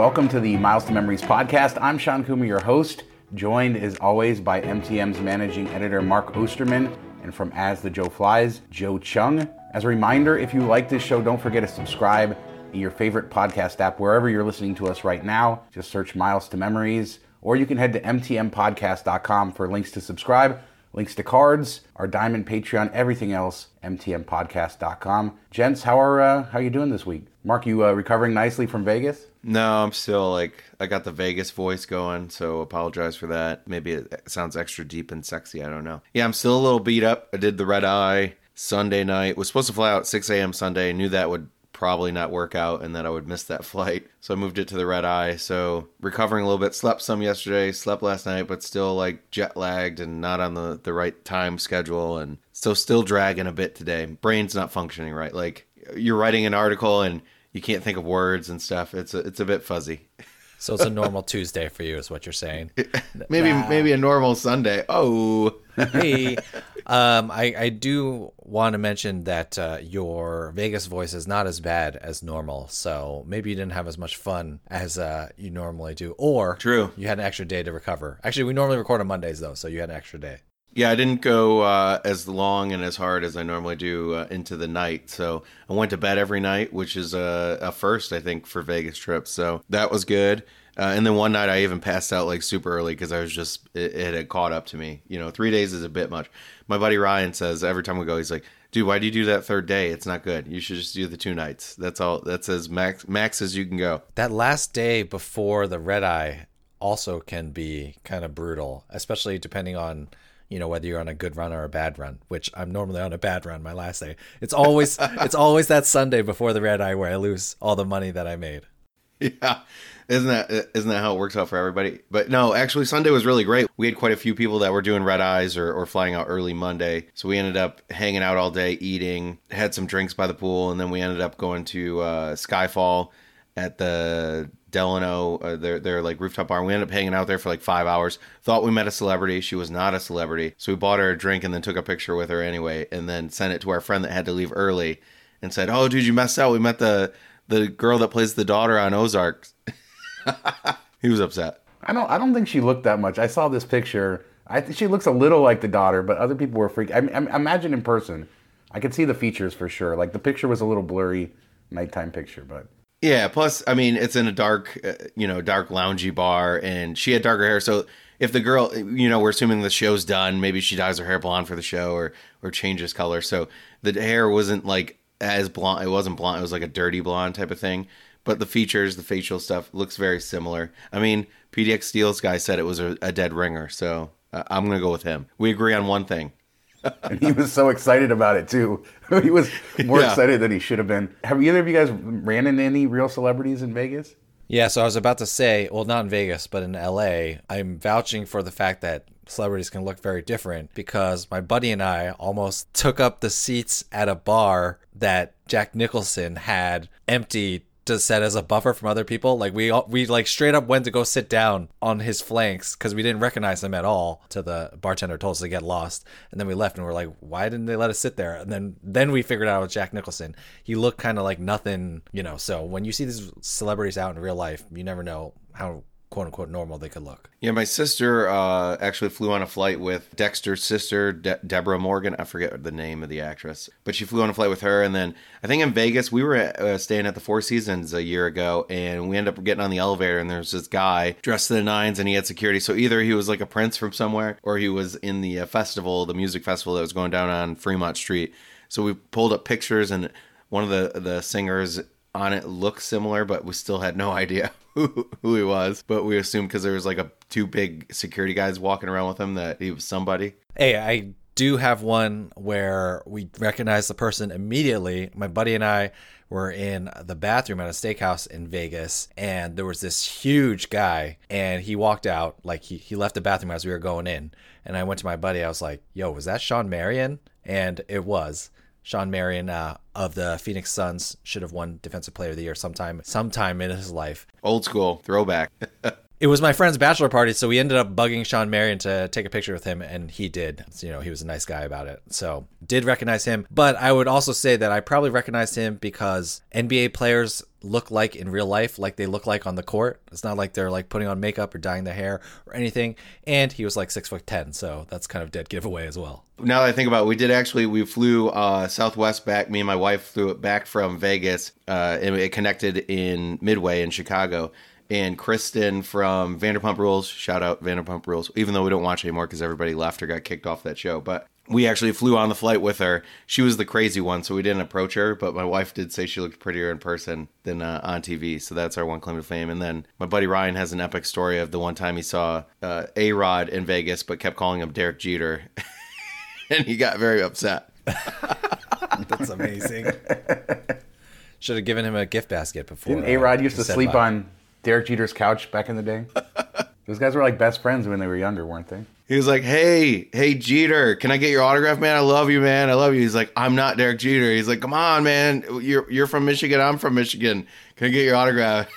welcome to the Miles to Memories podcast. I'm Sean Coomer, your host, joined as always by MTM's managing editor Mark Osterman and from As the Joe Flies, Joe Chung. As a reminder, if you like this show, don't forget to subscribe in your favorite podcast app, wherever you're listening to us right now. Just search Miles to Memories, or you can head to mtmpodcast.com for links to subscribe links to cards, our Diamond Patreon, everything else, mtmpodcast.com. Gents, how are uh, how you doing this week? Mark, you uh, recovering nicely from Vegas? No, I'm still like I got the Vegas voice going, so apologize for that. Maybe it sounds extra deep and sexy. I don't know. Yeah, I'm still a little beat up. I did the red eye Sunday night. Was supposed to fly out 6 a.m. Sunday. Knew that would probably not work out and that I would miss that flight. So I moved it to the red eye. So recovering a little bit. Slept some yesterday, slept last night, but still like jet lagged and not on the, the right time schedule. And so still dragging a bit today. Brain's not functioning right. Like you're writing an article and you can't think of words and stuff. It's a, it's a bit fuzzy. So it's a normal Tuesday for you, is what you're saying. maybe maybe a normal Sunday. Oh, hey, um, I I do want to mention that uh, your Vegas voice is not as bad as normal. So maybe you didn't have as much fun as uh, you normally do, or true, you had an extra day to recover. Actually, we normally record on Mondays though, so you had an extra day. Yeah, I didn't go uh, as long and as hard as I normally do uh, into the night. So I went to bed every night, which is a, a first, I think, for Vegas trips. So that was good. Uh, and then one night I even passed out like super early because I was just it, it, had caught up to me. You know, three days is a bit much. My buddy Ryan says every time we go, he's like, "Dude, why do you do that third day? It's not good. You should just do the two nights. That's all. That's as max max as you can go." That last day before the red eye also can be kind of brutal, especially depending on you know whether you're on a good run or a bad run which i'm normally on a bad run my last day it's always it's always that sunday before the red eye where i lose all the money that i made yeah isn't that isn't that how it works out for everybody? But no, actually Sunday was really great. We had quite a few people that were doing red eyes or, or flying out early Monday. So we ended up hanging out all day, eating, had some drinks by the pool, and then we ended up going to uh, Skyfall at the Delano, uh, their their like rooftop bar. We ended up hanging out there for like five hours. Thought we met a celebrity. She was not a celebrity, so we bought her a drink and then took a picture with her anyway, and then sent it to our friend that had to leave early, and said, "Oh, dude, you messed out. We met the the girl that plays the daughter on Ozark." he was upset. I don't. I don't think she looked that much. I saw this picture. I think she looks a little like the daughter, but other people were freaked. I, I imagine in person, I could see the features for sure. Like the picture was a little blurry, nighttime picture, but yeah. Plus, I mean, it's in a dark, uh, you know, dark loungy bar, and she had darker hair. So if the girl, you know, we're assuming the show's done, maybe she dyes her hair blonde for the show or or changes color. So the hair wasn't like as blonde. It wasn't blonde. It was like a dirty blonde type of thing but the features, the facial stuff looks very similar. I mean, PDX Deals guy said it was a, a dead ringer, so uh, I'm gonna go with him. We agree on one thing. And he was so excited about it too. he was more yeah. excited than he should have been. Have either of you guys ran into any real celebrities in Vegas? Yeah, so I was about to say, well, not in Vegas, but in LA. I'm vouching for the fact that celebrities can look very different because my buddy and I almost took up the seats at a bar that Jack Nicholson had empty to set as a buffer from other people. Like we we like straight up went to go sit down on his flanks because we didn't recognize him at all. To the bartender told us to get lost, and then we left and we're like, why didn't they let us sit there? And then then we figured out with Jack Nicholson. He looked kind of like nothing, you know. So when you see these celebrities out in real life, you never know how quote unquote normal they could look. Yeah, my sister uh, actually flew on a flight with Dexter's sister, De- Deborah Morgan. I forget the name of the actress, but she flew on a flight with her. And then I think in Vegas, we were uh, staying at the Four Seasons a year ago, and we ended up getting on the elevator, and there's this guy dressed to the nines, and he had security. So either he was like a prince from somewhere, or he was in the uh, festival, the music festival that was going down on Fremont Street. So we pulled up pictures, and one of the the singers on it looked similar, but we still had no idea who, who he was. But we assumed because there was like a two big security guys walking around with him that he was somebody. Hey, I do have one where we recognize the person immediately. My buddy and I were in the bathroom at a steakhouse in Vegas, and there was this huge guy, and he walked out like he, he left the bathroom as we were going in. And I went to my buddy, I was like, Yo, was that Shawn Marion? And it was. Shawn Marion uh, of the Phoenix Suns should have won Defensive Player of the Year sometime sometime in his life. Old school throwback. It was my friend's bachelor party, so we ended up bugging Shawn Marion to take a picture with him, and he did. So, you know, he was a nice guy about it. So, did recognize him. But I would also say that I probably recognized him because NBA players look like in real life, like they look like on the court. It's not like they're like putting on makeup or dyeing their hair or anything. And he was like six foot ten, so that's kind of dead giveaway as well. Now that I think about it, we did actually we flew uh, Southwest back. Me and my wife flew it back from Vegas, uh, and it connected in Midway in Chicago. And Kristen from Vanderpump Rules, shout out Vanderpump Rules, even though we don't watch anymore because everybody left or got kicked off that show. But we actually flew on the flight with her. She was the crazy one, so we didn't approach her. But my wife did say she looked prettier in person than uh, on TV. So that's our one claim to fame. And then my buddy Ryan has an epic story of the one time he saw uh, A Rod in Vegas, but kept calling him Derek Jeter. and he got very upset. That's amazing. Should have given him a gift basket before. Didn't A Rod used to sleep bye. on Derek Jeter's couch back in the day? Those guys were like best friends when they were younger, weren't they? He was like, "Hey, hey Jeter, can I get your autograph, man? I love you, man. I love you." He's like, "I'm not Derek Jeter." He's like, "Come on, man. You're you're from Michigan. I'm from Michigan. Can I get your autograph?"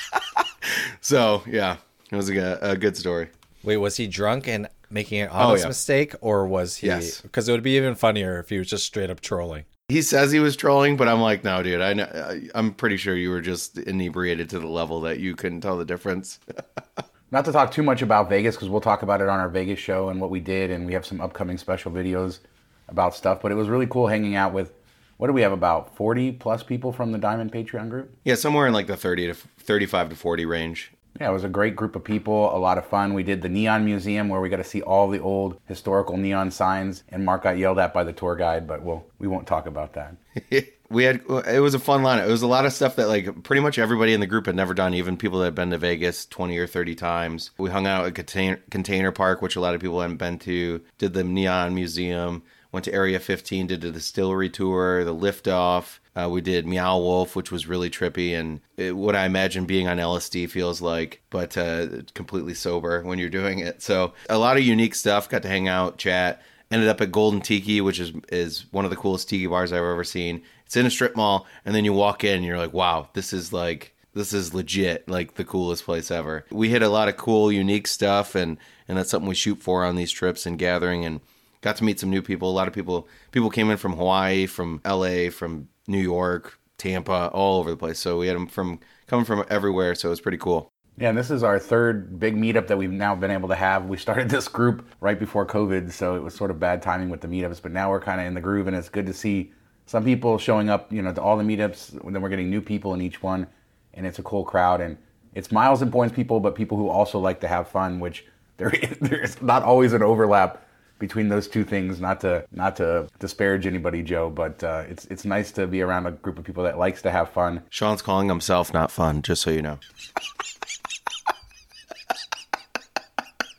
so yeah, it was a, a good story. Wait, was he drunk and making an oh, honest yeah. mistake, or was he? Yes. Because it would be even funnier if he was just straight up trolling. He says he was trolling, but I'm like, no, dude. I know. I- I'm pretty sure you were just inebriated to the level that you couldn't tell the difference. Not to talk too much about Vegas because we'll talk about it on our Vegas show and what we did, and we have some upcoming special videos about stuff. But it was really cool hanging out with. What do we have about forty plus people from the Diamond Patreon group? yeah, somewhere in like the 30 to 35 to 40 range. Yeah, it was a great group of people, a lot of fun. We did the Neon Museum where we got to see all the old historical neon signs, and Mark got yelled at by the tour guide, but we'll, we won't talk about that. we had it was a fun lineup. It was a lot of stuff that like pretty much everybody in the group had never done. Even people that had been to Vegas twenty or thirty times. We hung out at Container, Container Park, which a lot of people hadn't been to. Did the Neon Museum. Went to Area 15. Did a distillery tour. The liftoff. Uh, we did Meow Wolf, which was really trippy and it, what I imagine being on LSD feels like, but uh, completely sober when you're doing it. So a lot of unique stuff. Got to hang out, chat ended up at Golden Tiki, which is is one of the coolest tiki bars I've ever seen. It's in a strip mall, and then you walk in, and you're like, wow, this is like this is legit, like the coolest place ever. We hit a lot of cool, unique stuff, and and that's something we shoot for on these trips and gathering, and got to meet some new people. A lot of people people came in from Hawaii, from L.A., from New York, Tampa, all over the place. So we had them from coming from everywhere. So it was pretty cool. Yeah, and this is our third big meetup that we've now been able to have. We started this group right before COVID, so it was sort of bad timing with the meetups, but now we're kind of in the groove, and it's good to see some people showing up, you know, to all the meetups. Then we're getting new people in each one, and it's a cool crowd. And it's miles and points people, but people who also like to have fun, which there there's not always an overlap between those two things. Not to not to disparage anybody, Joe, but uh, it's it's nice to be around a group of people that likes to have fun. Sean's calling himself not fun, just so you know.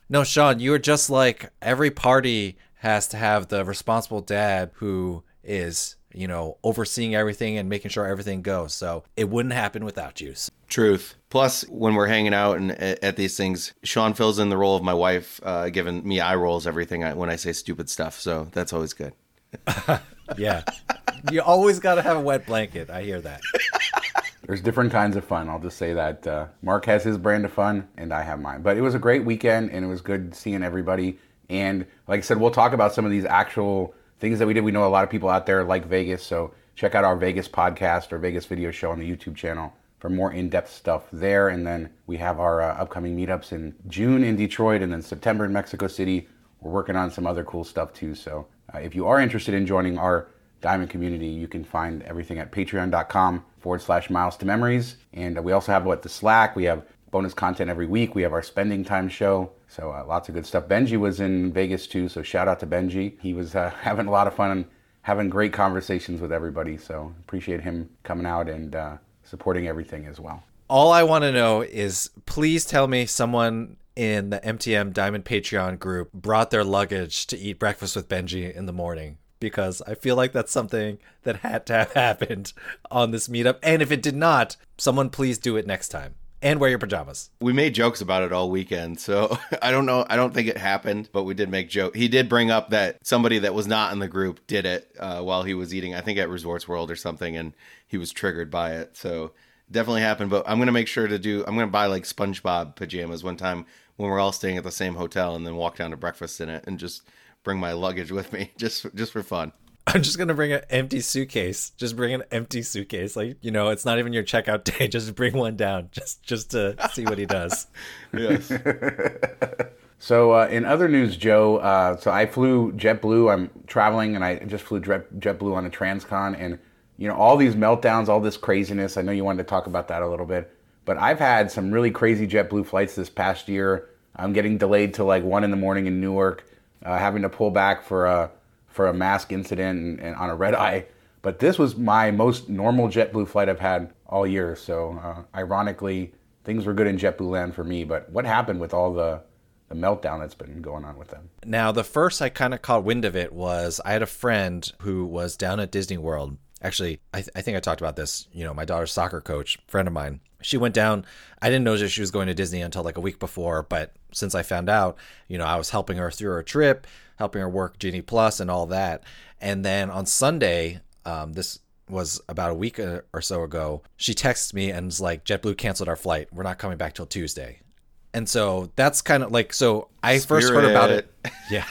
No, Sean, you are just like every party has to have the responsible dad who is, you know, overseeing everything and making sure everything goes. So it wouldn't happen without you. Truth. Plus, when we're hanging out and at at these things, Sean fills in the role of my wife, uh, giving me eye rolls everything I, when I say stupid stuff. So that's always good. Yeah. you always got to have a wet blanket. I hear that. There's different kinds of fun. I'll just say that uh, Mark has his brand of fun, and I have mine. But it was a great weekend, and it was good seeing everybody. And like I said, we'll talk about some of these actual things that we did. We know a lot of people out there like Vegas, so check out our Vegas podcast or Vegas video show on the YouTube channel for more in-depth stuff there. And then we have our uh, upcoming meetups in June in Detroit, and then September in Mexico City. We're working on some other cool stuff too. So uh, if you are interested in joining our Diamond community, you can find everything at patreon.com forward slash miles to memories. And uh, we also have what the Slack. We have bonus content every week. We have our spending time show. So uh, lots of good stuff. Benji was in Vegas too. So shout out to Benji. He was uh, having a lot of fun and having great conversations with everybody. So appreciate him coming out and uh, supporting everything as well. All I want to know is please tell me someone in the MTM Diamond Patreon group brought their luggage to eat breakfast with Benji in the morning because I feel like that's something that had to have happened on this meetup. And if it did not, someone please do it next time and wear your pajamas. We made jokes about it all weekend, so I don't know. I don't think it happened, but we did make joke. He did bring up that somebody that was not in the group did it uh, while he was eating. I think at Resorts World or something, and he was triggered by it. So definitely happened. But I'm gonna make sure to do. I'm gonna buy like SpongeBob pajamas one time when we're all staying at the same hotel, and then walk down to breakfast in it, and just bring my luggage with me, just just for fun. I'm just gonna bring an empty suitcase. Just bring an empty suitcase. Like you know, it's not even your checkout day. Just bring one down, just just to see what he does. Yes. So uh, in other news, Joe, uh, so I flew JetBlue. I'm traveling, and I just flew Jet, JetBlue on a Transcon, and you know all these meltdowns, all this craziness. I know you wanted to talk about that a little bit, but I've had some really crazy JetBlue flights this past year. I'm getting delayed to like one in the morning in Newark, uh, having to pull back for a for a mask incident and, and on a red eye. But this was my most normal JetBlue flight I've had all year. So uh, ironically, things were good in JetBlue land for me. But what happened with all the the meltdown that's been going on with them. Now, the first I kind of caught wind of it was I had a friend who was down at Disney World. Actually, I, th- I think I talked about this. You know, my daughter's soccer coach, friend of mine, she went down. I didn't know that she was going to Disney until like a week before, but since I found out, you know, I was helping her through her trip, helping her work Genie Plus and all that. And then on Sunday, um, this was about a week or so ago, she texts me and was like, JetBlue canceled our flight. We're not coming back till Tuesday. And so that's kind of like so I first heard about it. Yeah.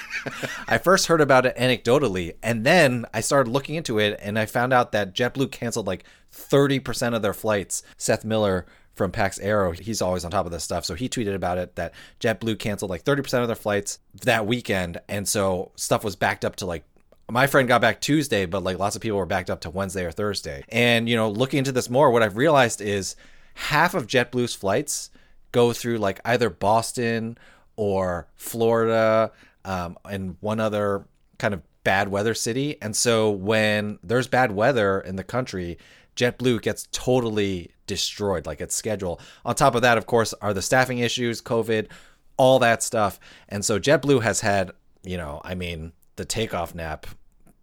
I first heard about it anecdotally and then I started looking into it and I found out that JetBlue canceled like 30% of their flights. Seth Miller from Pax Aero, he's always on top of this stuff. So he tweeted about it that JetBlue canceled like 30% of their flights that weekend and so stuff was backed up to like my friend got back Tuesday, but like lots of people were backed up to Wednesday or Thursday. And you know, looking into this more, what I've realized is half of JetBlue's flights go through like either Boston or Florida um, and one other kind of bad weather city. And so when there's bad weather in the country, JetBlue gets totally destroyed, like its schedule. On top of that, of course, are the staffing issues, COVID, all that stuff. And so JetBlue has had, you know, I mean, the takeoff nap,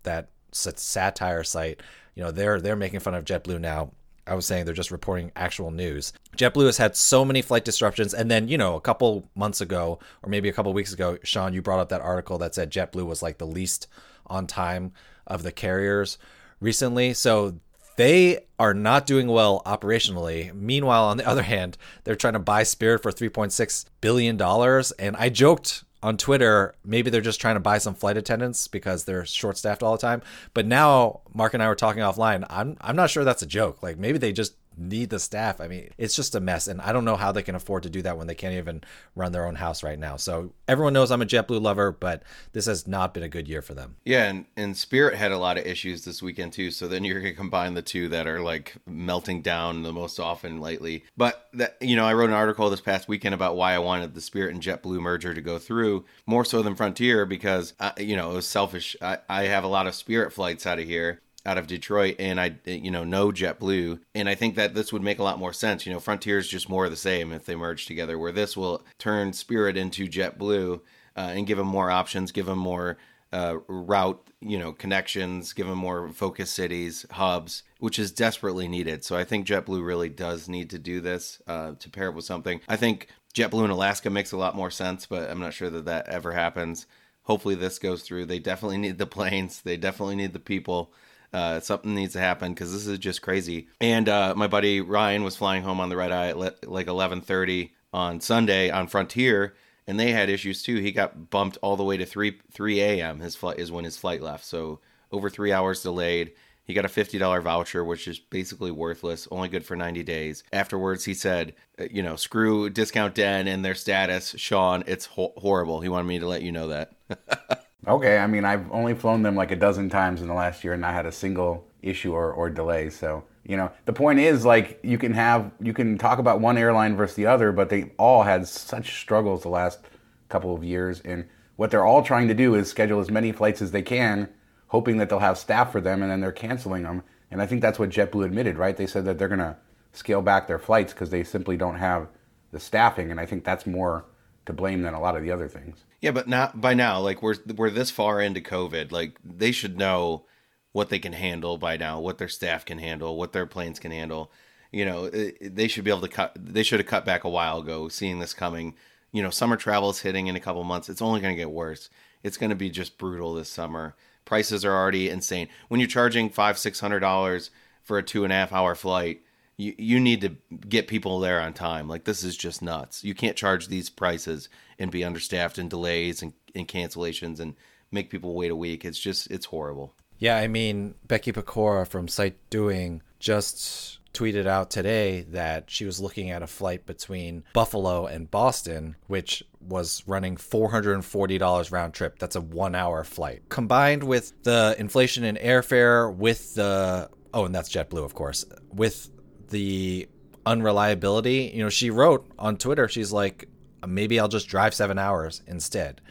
that satire site, you know, they're they're making fun of JetBlue now I was saying they're just reporting actual news. JetBlue has had so many flight disruptions, and then you know a couple months ago, or maybe a couple weeks ago, Sean, you brought up that article that said JetBlue was like the least on time of the carriers recently. So they are not doing well operationally. Meanwhile, on the other hand, they're trying to buy Spirit for 3.6 billion dollars, and I joked on Twitter, maybe they're just trying to buy some flight attendants because they're short staffed all the time. But now Mark and I were talking offline. I'm I'm not sure that's a joke. Like maybe they just need the staff. I mean, it's just a mess, and I don't know how they can afford to do that when they can't even run their own house right now. So everyone knows I'm a JetBlue lover, but this has not been a good year for them. Yeah, and, and Spirit had a lot of issues this weekend too. So then you're gonna combine the two that are like melting down the most often lately. But that you know, I wrote an article this past weekend about why I wanted the Spirit and JetBlue merger to go through more so than Frontier because I, you know it was selfish. I, I have a lot of Spirit flights out of here out of Detroit and I you know know JetBlue and I think that this would make a lot more sense. You know, Frontier is just more of the same if they merge together. Where this will turn Spirit into JetBlue uh, and give them more options, give them more uh, route you know connections, give them more focus cities, hubs, which is desperately needed. So I think JetBlue really does need to do this uh, to pair it with something. I think JetBlue in Alaska makes a lot more sense, but I'm not sure that that ever happens. Hopefully this goes through. They definitely need the planes. They definitely need the people. Uh, something needs to happen because this is just crazy. And uh, my buddy Ryan was flying home on the red eye at le- like 11:30 on Sunday on Frontier, and they had issues too. He got bumped all the way to 3 3 a.m. His flight is when his flight left, so over three hours delayed. He got a $50 voucher, which is basically worthless, only good for 90 days. Afterwards, he said, uh, you know, screw Discount Den and their status. Sean, it's ho- horrible. He wanted me to let you know that. Okay, I mean, I've only flown them like a dozen times in the last year and not had a single issue or, or delay. So, you know, the point is like you can have, you can talk about one airline versus the other, but they all had such struggles the last couple of years. And what they're all trying to do is schedule as many flights as they can, hoping that they'll have staff for them and then they're canceling them. And I think that's what JetBlue admitted, right? They said that they're going to scale back their flights because they simply don't have the staffing. And I think that's more to blame than a lot of the other things. Yeah, but not by now. Like we're we're this far into COVID. Like they should know what they can handle by now, what their staff can handle, what their planes can handle. You know, they should be able to cut. They should have cut back a while ago, seeing this coming. You know, summer travel is hitting in a couple months. It's only going to get worse. It's going to be just brutal this summer. Prices are already insane. When you're charging five, six hundred dollars for a two and a half hour flight, you you need to get people there on time. Like this is just nuts. You can't charge these prices and be understaffed and delays and, and cancellations and make people wait a week. It's just it's horrible. Yeah, I mean Becky Pokora from Site Doing just tweeted out today that she was looking at a flight between Buffalo and Boston, which was running $440 round trip. That's a one hour flight. Combined with the inflation in airfare, with the, oh, and that's JetBlue, of course, with the unreliability, you know, she wrote on Twitter, she's like, maybe I'll just drive seven hours instead,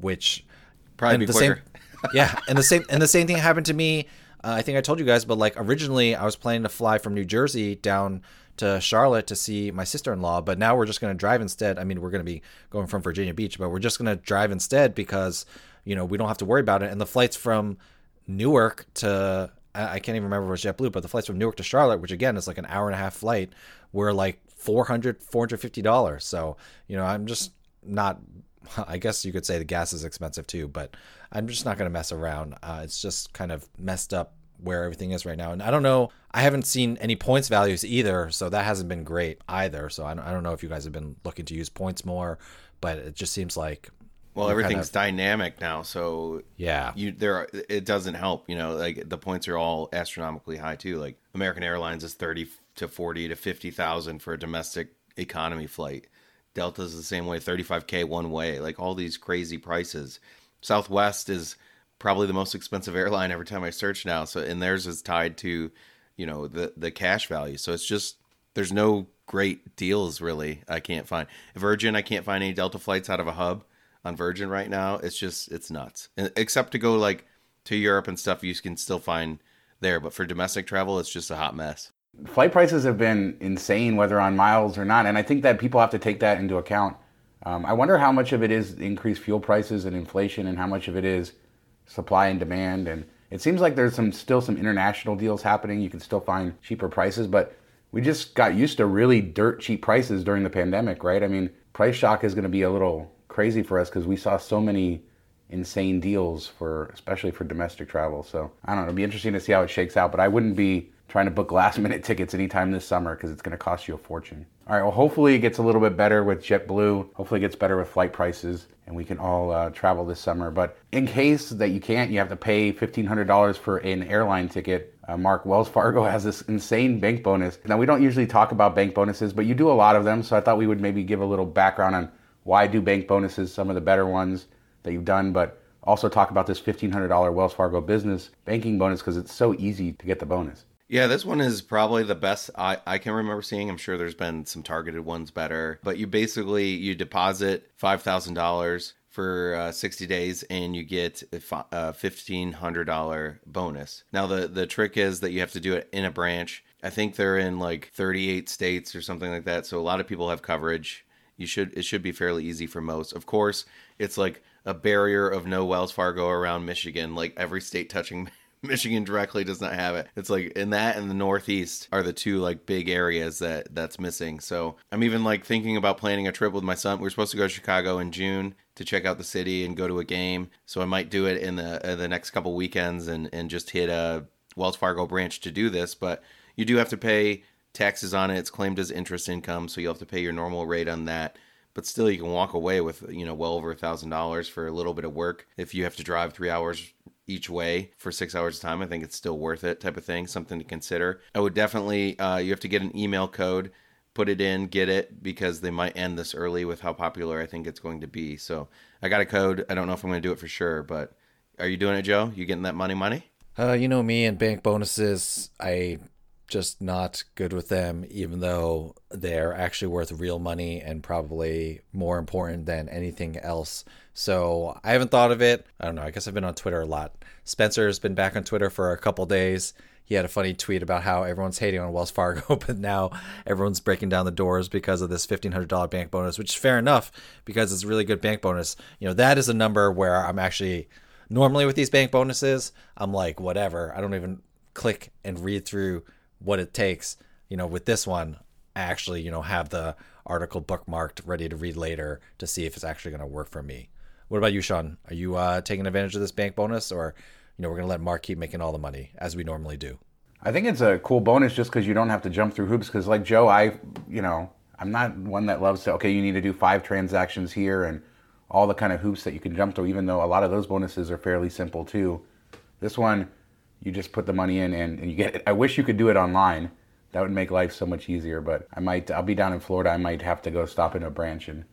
which probably be the quicker. Same, yeah, and the same and the same thing happened to me uh, I think I told you guys, but like originally I was planning to fly from New Jersey down to Charlotte to see my sister-in-law, but now we're just going to drive instead. I mean, we're going to be going from Virginia Beach, but we're just going to drive instead because you know we don't have to worry about it. And the flights from Newark to I can't even remember if it was JetBlue, but the flights from Newark to Charlotte, which again is like an hour and a half flight, were like 400 450 dollars. So you know I'm just not. I guess you could say the gas is expensive too, but I'm just not going to mess around. Uh, it's just kind of messed up where everything is right now. And I don't know, I haven't seen any points values either, so that hasn't been great either. So I don't, I don't know if you guys have been looking to use points more, but it just seems like well everything's kind of, dynamic now so yeah you there it doesn't help you know like the points are all astronomically high too like american airlines is 30 to 40 to 50,000 for a domestic economy flight delta's the same way 35k one way like all these crazy prices southwest is probably the most expensive airline every time I search now. So and theirs is tied to, you know, the the cash value. So it's just there's no great deals really. I can't find Virgin. I can't find any Delta flights out of a hub on Virgin right now. It's just it's nuts. Except to go like to Europe and stuff, you can still find there. But for domestic travel, it's just a hot mess. Flight prices have been insane, whether on miles or not, and I think that people have to take that into account. Um, I wonder how much of it is increased fuel prices and inflation, and how much of it is supply and demand. And it seems like there's some still some international deals happening. You can still find cheaper prices, but we just got used to really dirt cheap prices during the pandemic, right? I mean, price shock is going to be a little crazy for us because we saw so many insane deals for especially for domestic travel. So I don't know. It'll be interesting to see how it shakes out, but I wouldn't be trying to book last minute tickets anytime this summer because it's going to cost you a fortune. All right, well, hopefully it gets a little bit better with JetBlue. Hopefully it gets better with flight prices and we can all uh, travel this summer. But in case that you can't, you have to pay $1,500 for an airline ticket. Uh, Mark, Wells Fargo has this insane bank bonus. Now, we don't usually talk about bank bonuses, but you do a lot of them. So I thought we would maybe give a little background on why do bank bonuses, some of the better ones that you've done, but also talk about this $1,500 Wells Fargo business banking bonus because it's so easy to get the bonus. Yeah, this one is probably the best I, I can remember seeing. I'm sure there's been some targeted ones better, but you basically you deposit five thousand dollars for uh, 60 days and you get a $1500 bonus now the the trick is that you have to do it in a branch i think they're in like 38 states or something like that so a lot of people have coverage you should it should be fairly easy for most of course it's like a barrier of no wells fargo around michigan like every state touching Michigan directly does not have it. It's like in that and the Northeast are the two like big areas that that's missing. So I'm even like thinking about planning a trip with my son. We are supposed to go to Chicago in June to check out the city and go to a game. So I might do it in the uh, the next couple weekends and and just hit a Wells Fargo branch to do this. But you do have to pay taxes on it. It's claimed as interest income, so you'll have to pay your normal rate on that but still you can walk away with you know well over a thousand dollars for a little bit of work if you have to drive three hours each way for six hours of time, I think it's still worth it type of thing, something to consider. I would definitely, uh, you have to get an email code, put it in, get it, because they might end this early with how popular I think it's going to be. So I got a code. I don't know if I'm going to do it for sure, but are you doing it, Joe? You getting that money money? Uh, you know me and bank bonuses. I just not good with them, even though they're actually worth real money and probably more important than anything else. So I haven't thought of it. I don't know. I guess I've been on Twitter a lot. Spencer's been back on Twitter for a couple days. He had a funny tweet about how everyone's hating on Wells Fargo, but now everyone's breaking down the doors because of this $1,500 bank bonus, which is fair enough because it's a really good bank bonus. You know, that is a number where I'm actually normally with these bank bonuses, I'm like, whatever. I don't even click and read through what it takes. You know, with this one, I actually, you know, have the article bookmarked, ready to read later to see if it's actually going to work for me. What about you, Sean? Are you uh, taking advantage of this bank bonus, or you know, we're going to let Mark keep making all the money as we normally do? I think it's a cool bonus just because you don't have to jump through hoops. Because like Joe, I, you know, I'm not one that loves to. Okay, you need to do five transactions here and all the kind of hoops that you can jump through. Even though a lot of those bonuses are fairly simple too. This one, you just put the money in and, and you get it. I wish you could do it online. That would make life so much easier. But I might. I'll be down in Florida. I might have to go stop in a branch and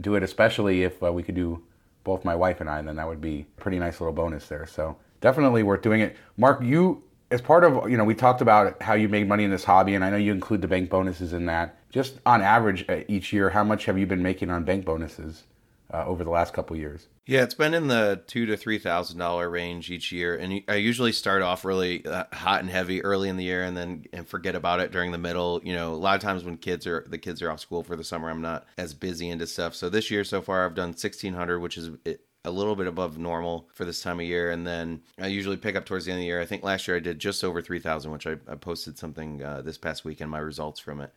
do it. Especially if uh, we could do both my wife and I. Then that would be a pretty nice little bonus there. So definitely worth doing it. Mark, you as part of you know we talked about how you make money in this hobby, and I know you include the bank bonuses in that. Just on average uh, each year, how much have you been making on bank bonuses uh, over the last couple years? Yeah, it's been in the two to three thousand dollar range each year, and I usually start off really uh, hot and heavy early in the year, and then and forget about it during the middle. You know, a lot of times when kids are the kids are off school for the summer, I'm not as busy into stuff. So this year so far, I've done sixteen hundred, which is a little bit above normal for this time of year, and then I usually pick up towards the end of the year. I think last year I did just over three thousand, which I, I, posted something uh, this past weekend, my results from it.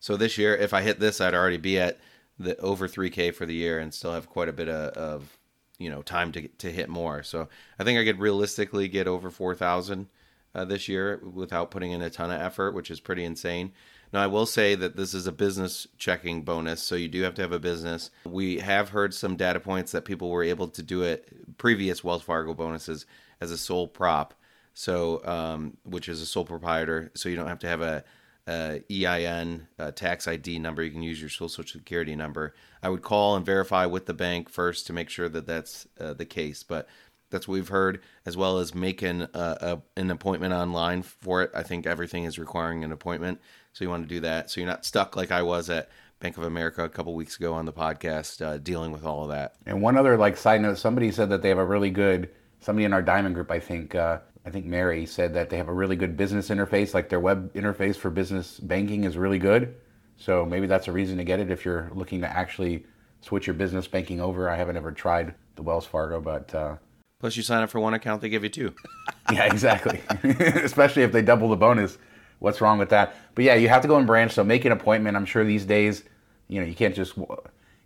So this year, if I hit this, I'd already be at the over three k for the year, and still have quite a bit of, of you know time to to hit more. So I think I could realistically get over four thousand uh, this year without putting in a ton of effort, which is pretty insane. Now, I will say that this is a business checking bonus, so you do have to have a business. We have heard some data points that people were able to do it previous Wells Fargo bonuses as a sole prop, so um, which is a sole proprietor, so you don't have to have a, a EIN a tax ID number. You can use your social security number. I would call and verify with the bank first to make sure that that's uh, the case, but that's what we've heard, as well as making a, a, an appointment online for it. I think everything is requiring an appointment. So you want to do that. So you're not stuck like I was at Bank of America a couple weeks ago on the podcast, uh, dealing with all of that. And one other like side note: somebody said that they have a really good. Somebody in our Diamond Group, I think, uh, I think Mary said that they have a really good business interface. Like their web interface for business banking is really good. So maybe that's a reason to get it if you're looking to actually switch your business banking over. I haven't ever tried the Wells Fargo, but uh, plus you sign up for one account, they give you two. yeah, exactly. Especially if they double the bonus what's wrong with that? But yeah, you have to go in branch. So make an appointment. I'm sure these days, you know, you can't just.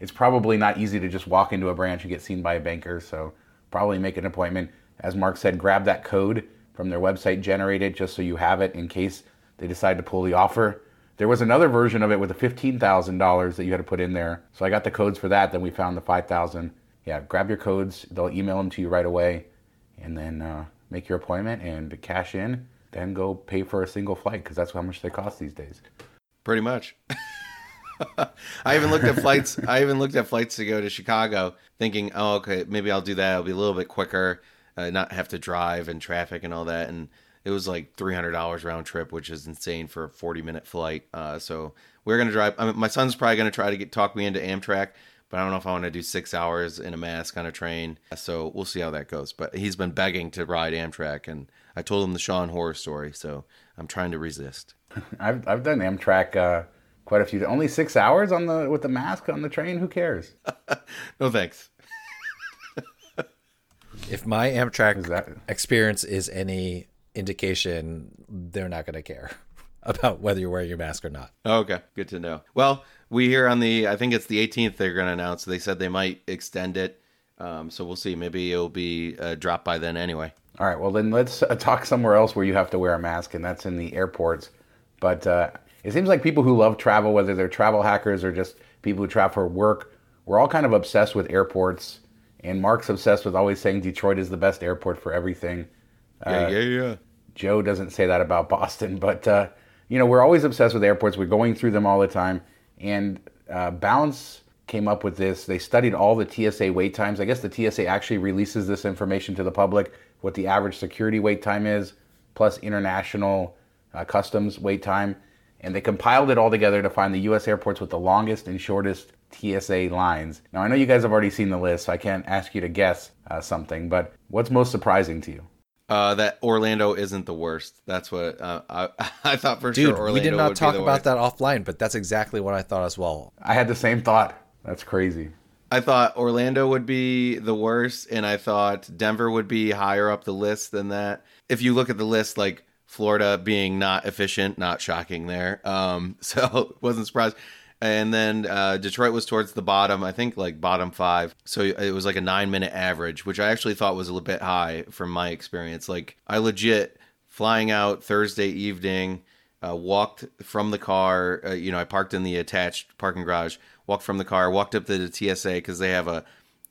It's probably not easy to just walk into a branch and get seen by a banker. So probably make an appointment. As Mark said, grab that code from their website, generate it just so you have it in case they decide to pull the offer. There was another version of it with the fifteen thousand dollars that you had to put in there. So I got the codes for that. Then we found the five thousand. Yeah, grab your codes. They'll email them to you right away, and then uh, make your appointment and cash in then go pay for a single flight because that's how much they cost these days. Pretty much. I even looked at flights. I even looked at flights to go to Chicago, thinking, "Oh, okay, maybe I'll do that. It'll be a little bit quicker, uh, not have to drive and traffic and all that." And it was like three hundred dollars round trip, which is insane for a forty minute flight. Uh, so we're gonna drive. I mean, my son's probably gonna try to get talk me into Amtrak, but I don't know if I want to do six hours in a mask on a train. So we'll see how that goes. But he's been begging to ride Amtrak, and I told him the Sean horror story, so I'm trying to resist. I've I've done Amtrak uh, quite a few. Only six hours on the with the mask on the train. Who cares? no thanks. If my Amtrak is that... experience is any indication, they're not going to care about whether you're wearing your mask or not. Okay, good to know. Well, we hear on the I think it's the 18th they're going to announce. They said they might extend it, um, so we'll see. Maybe it'll be uh, dropped by then anyway. All right, well, then let's uh, talk somewhere else where you have to wear a mask, and that's in the airports. But uh, it seems like people who love travel, whether they're travel hackers or just people who travel for work, we're all kind of obsessed with airports. And Mark's obsessed with always saying Detroit is the best airport for everything. Yeah, uh, yeah, yeah. Joe doesn't say that about Boston, but uh, you know we're always obsessed with airports. We're going through them all the time. And uh, Bounce came up with this. They studied all the TSA wait times. I guess the TSA actually releases this information to the public what the average security wait time is, plus international uh, customs wait time. And they compiled it all together to find the U.S. airports with the longest and shortest TSA lines. Now, I know you guys have already seen the list, so I can't ask you to guess uh, something, but what's most surprising to you? Uh, that Orlando isn't the worst. That's what uh, I, I thought for Dude, sure. Orlando we did not talk about worst. that offline, but that's exactly what I thought as well. I had the same thought. That's crazy. I thought Orlando would be the worst, and I thought Denver would be higher up the list than that. If you look at the list, like Florida being not efficient, not shocking there. Um, so wasn't surprised. And then uh, Detroit was towards the bottom, I think like bottom five. So it was like a nine minute average, which I actually thought was a little bit high from my experience. Like I legit flying out Thursday evening. Uh, walked from the car. Uh, you know, I parked in the attached parking garage. Walked from the car. Walked up to the TSA because they have a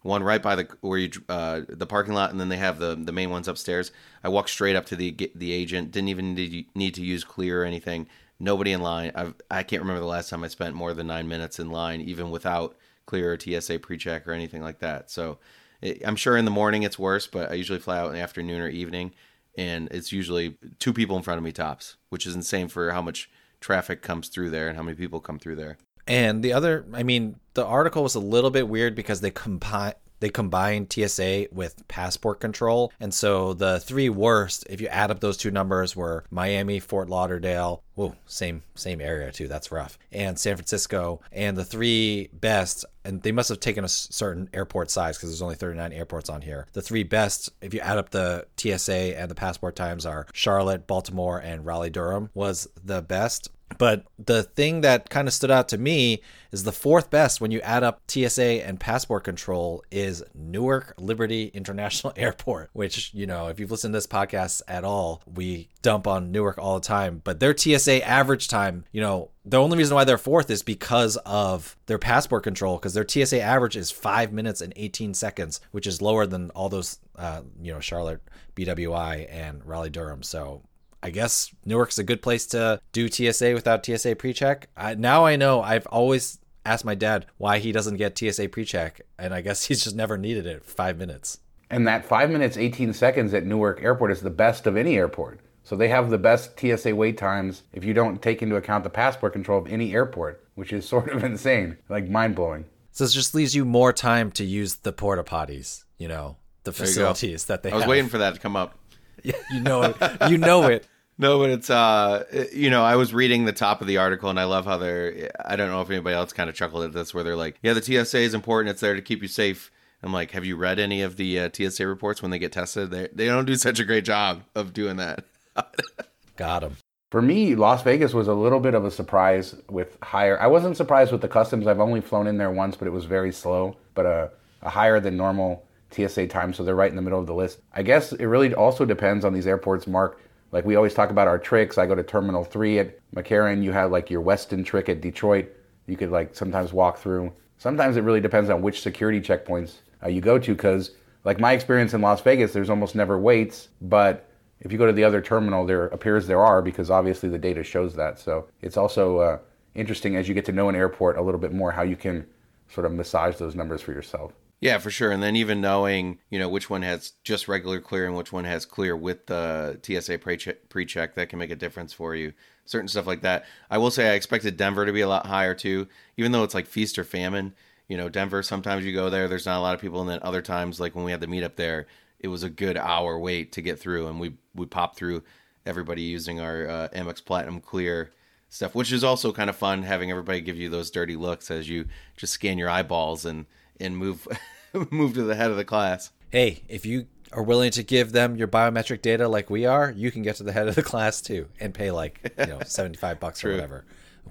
one right by the where you uh, the parking lot, and then they have the the main ones upstairs. I walked straight up to the the agent. Didn't even need, need to use clear or anything. Nobody in line. I've, I can't remember the last time I spent more than nine minutes in line, even without clear or TSA pre-check or anything like that. So it, I'm sure in the morning it's worse, but I usually fly out in the afternoon or evening and it's usually two people in front of me tops, which is insane for how much traffic comes through there and how many people come through there. And the other, I mean, the article was a little bit weird because they combine they combined TSA with passport control. And so the three worst, if you add up those two numbers, were Miami, Fort Lauderdale, whoa, same same area too. That's rough. And San Francisco. And the three best, and they must have taken a certain airport size because there's only 39 airports on here. The three best, if you add up the TSA and the passport times, are Charlotte, Baltimore, and Raleigh Durham was the best. But the thing that kind of stood out to me is the fourth best when you add up TSA and passport control is Newark Liberty International Airport, which, you know, if you've listened to this podcast at all, we dump on Newark all the time. But their TSA average time, you know, the only reason why they're fourth is because of their passport control, because their TSA average is five minutes and 18 seconds, which is lower than all those, uh, you know, Charlotte, BWI, and Raleigh Durham. So I guess Newark's a good place to do TSA without TSA pre-check. Now I know. I've always asked my dad why he doesn't get TSA pre-check, and I guess he's just never needed it. Five minutes. And that five minutes eighteen seconds at Newark Airport is the best of any airport. So they have the best TSA wait times if you don't take into account the passport control of any airport, which is sort of insane, like mind blowing. So this just leaves you more time to use the porta potties, you know, the facilities that they have. I was have. waiting for that to come up. Yeah, you know it. You know it. No, but it's uh, you know, I was reading the top of the article, and I love how they're. I don't know if anybody else kind of chuckled at this, where they're like, "Yeah, the TSA is important. It's there to keep you safe." I'm like, "Have you read any of the uh, TSA reports when they get tested? They they don't do such a great job of doing that." Got him. For me, Las Vegas was a little bit of a surprise with higher. I wasn't surprised with the customs. I've only flown in there once, but it was very slow, but a, a higher than normal TSA time, so they're right in the middle of the list. I guess it really also depends on these airports, Mark. Like we always talk about our tricks. I go to Terminal 3 at McCarran. You have like your Westin trick at Detroit. You could like sometimes walk through. Sometimes it really depends on which security checkpoints uh, you go to because like my experience in Las Vegas, there's almost never waits. But if you go to the other terminal, there appears there are because obviously the data shows that. So it's also uh, interesting as you get to know an airport a little bit more how you can sort of massage those numbers for yourself. Yeah, for sure. And then even knowing, you know, which one has just regular clear and which one has clear with the TSA pre check, that can make a difference for you. Certain stuff like that. I will say I expected Denver to be a lot higher too, even though it's like feast or famine. You know, Denver, sometimes you go there, there's not a lot of people. And then other times, like when we had the meetup there, it was a good hour wait to get through. And we, we popped through everybody using our uh, Amex Platinum Clear stuff, which is also kind of fun having everybody give you those dirty looks as you just scan your eyeballs and and move move to the head of the class. Hey, if you are willing to give them your biometric data like we are, you can get to the head of the class too and pay like, you know, 75 bucks or whatever.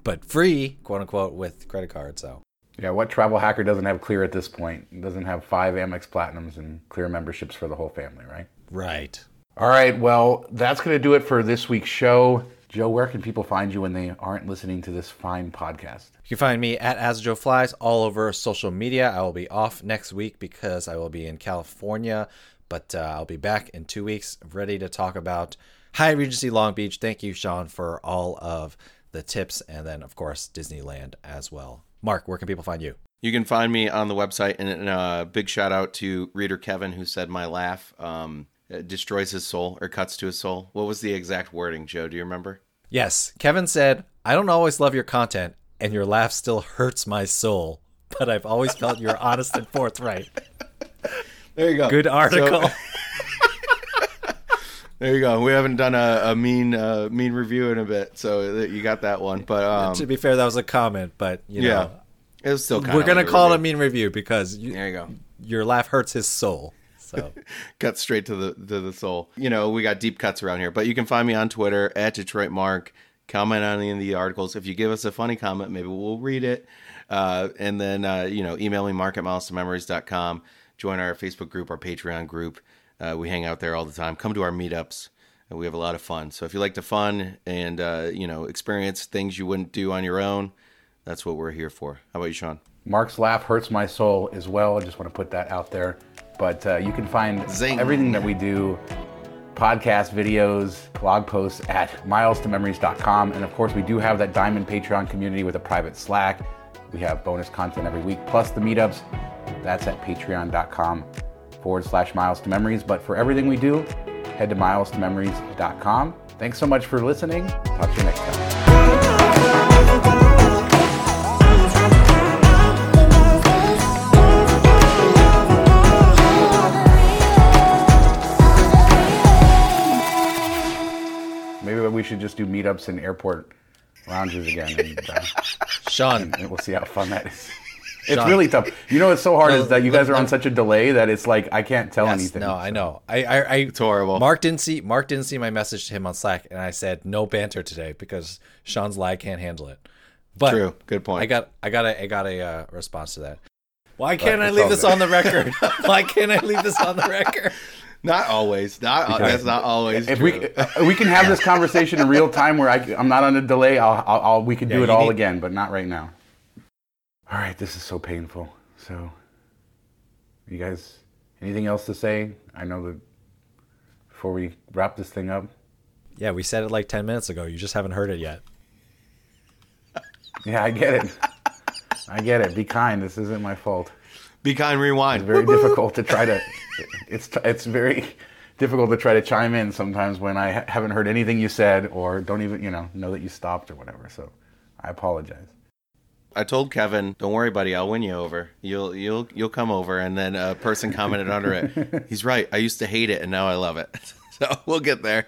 But free, quote unquote, with credit card. So, yeah, what travel hacker doesn't have clear at this point? Doesn't have five Amex Platinums and clear memberships for the whole family, right? Right. All right, well, that's going to do it for this week's show. Joe, where can people find you when they aren't listening to this fine podcast? You can find me at As Joe Flies all over social media. I will be off next week because I will be in California, but uh, I'll be back in two weeks, ready to talk about Hyatt Regency Long Beach. Thank you, Sean, for all of the tips, and then of course Disneyland as well. Mark, where can people find you? You can find me on the website, and a uh, big shout out to reader Kevin who said my laugh. Um, destroys his soul or cuts to his soul. What was the exact wording, Joe? Do you remember? Yes. Kevin said, I don't always love your content, and your laugh still hurts my soul, but I've always felt you're honest and forthright. There you go. Good article. So, there you go. We haven't done a, a mean uh, mean review in a bit, so you got that one. But um, to be fair, that was a comment. But you know, yeah, it was still. We're gonna call it a mean review because you, there you go. Your laugh hurts his soul. So cut straight to the to the soul. You know, we got deep cuts around here, but you can find me on Twitter at Detroit Mark. Comment on any of the articles. If you give us a funny comment, maybe we'll read it. Uh, and then uh, you know, email me mark at memories.com. Join our Facebook group, our Patreon group. Uh, we hang out there all the time. Come to our meetups. and we have a lot of fun. So if you like to fun and uh, you know experience things you wouldn't do on your own, that's what we're here for. How about you, Sean? Mark's laugh hurts my soul as well. I just want to put that out there. But uh, you can find Zing. everything that we do podcast videos, blog posts at milestomemories.com. And of course, we do have that Diamond Patreon community with a private Slack. We have bonus content every week, plus the meetups. That's at patreon.com forward slash miles to memories. But for everything we do, head to miles to milestomemories.com. Thanks so much for listening. Talk to you next time. Maybe we should just do meetups in airport lounges again. And, uh, Shawn, and we'll see how fun that is. It's really tough. You know what's so hard No, is that you guys are on such a delay that it's like I can't tell Yes, anything. No, I know. I, I, I It's horrible. Mark didn't see Mark didn't see my message to him on Slack, and I said no banter today because Shawn's lie can't handle it. But True. Good point. I got I got a I got a uh, response to that. Why can't I leave this good. on the record? Why can't I leave this on the record? Not always. Not that's not always. If true. we uh, we can have this conversation in real time where I, am not on a delay, I'll, I'll, I'll we can Yeah, do it all need- again, but not right now. All right, this is so painful. So, you guys, anything else to say? I know that before we wrap this thing up. Yeah, we said it like ten minutes ago. You just haven't heard it yet. Yeah, I get it. I get it. Be kind. This isn't my fault. be kind, rewind. It's very difficult to try to. It's it's very difficult to try to chime in sometimes when I haven't heard anything you said or don't even you know know that you stopped or whatever. So, I apologize. I told Kevin, "Don't worry, buddy. I'll win you over. You'll you'll you'll come over." And then a person commented under it. He's right. I used to hate it, and now I love it. So we'll get there.